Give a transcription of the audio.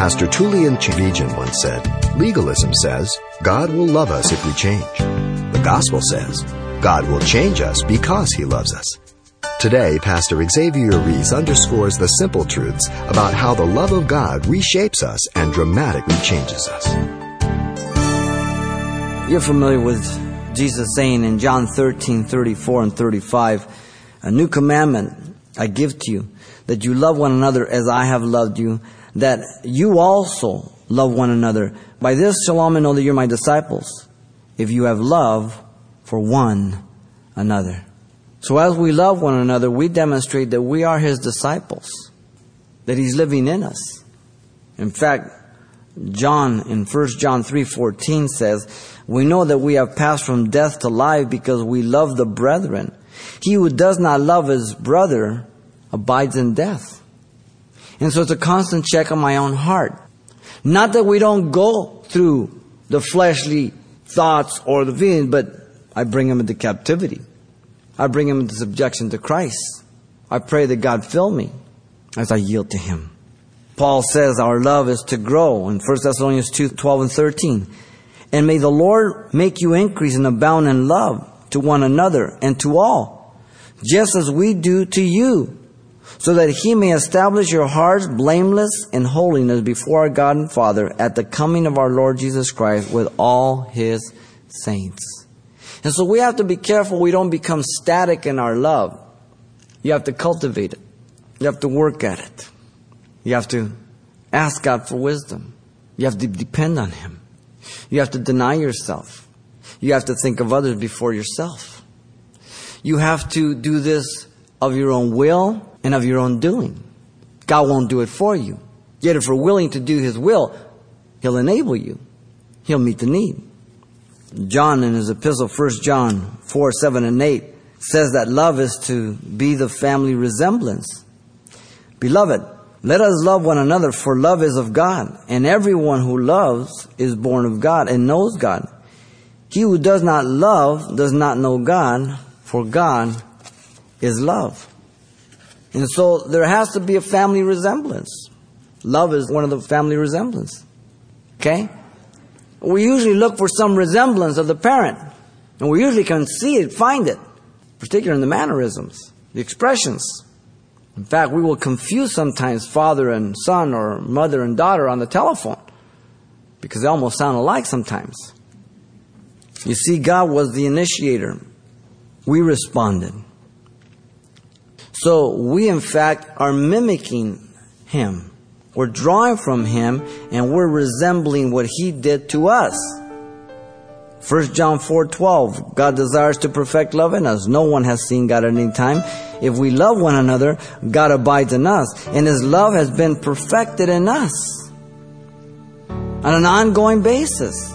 Pastor Tullian Tchividjian once said, Legalism says God will love us if we change. The gospel says God will change us because he loves us. Today, Pastor Xavier Reese underscores the simple truths about how the love of God reshapes us and dramatically changes us. You're familiar with Jesus saying in John 13, 34 and 35, A new commandment I give to you, that you love one another as I have loved you, that you also love one another. By this shall all men know that you're my disciples, if you have love for one another. So as we love one another, we demonstrate that we are His disciples, that He's living in us. In fact, John in 1 John 3:14 says, "We know that we have passed from death to life because we love the brethren. He who does not love his brother abides in death." And so it's a constant check on my own heart. Not that we don't go through the fleshly thoughts or the feelings, but I bring them into captivity. I bring them into subjection to Christ. I pray that God fill me as I yield to Him. Paul says our love is to grow in 1 Thessalonians 2, 12 and 13. And may the Lord make you increase and abound in love to one another and to all, just as we do to you, so that he may establish your hearts blameless in holiness before our God and Father at the coming of our Lord Jesus Christ with all his saints. And so we have to be careful we don't become static in our love. You have to cultivate it. You have to work at it. You have to ask God for wisdom. You have to depend on Him. You have to deny yourself. You have to think of others before yourself. You have to do this of your own will and of your own doing. God won't do it for you. Yet if we're willing to do His will, He'll enable you. He'll meet the need. John in his epistle, 1 John 4, 7 and 8, says that love is to be the family resemblance. Beloved, let us love one another, for love is of God, and everyone who loves is born of God and knows God. He who does not love does not know God, for God is love. And so there has to be a family resemblance. Love is one of the family resemblance. Okay? We usually look for some resemblance of the parent. And we usually can see it, find it, particularly in the mannerisms, the expressions. In fact, we will confuse sometimes father and son or mother and daughter on the telephone because they almost sound alike sometimes. You see, God was the initiator. We responded. So we, in fact, are mimicking Him. We're drawing from Him and we're resembling what He did to us. 1 John 4:12 God desires to perfect love in us. No one has seen God at any time. If we love one another, God abides in us, and his love has been perfected in us on an ongoing basis.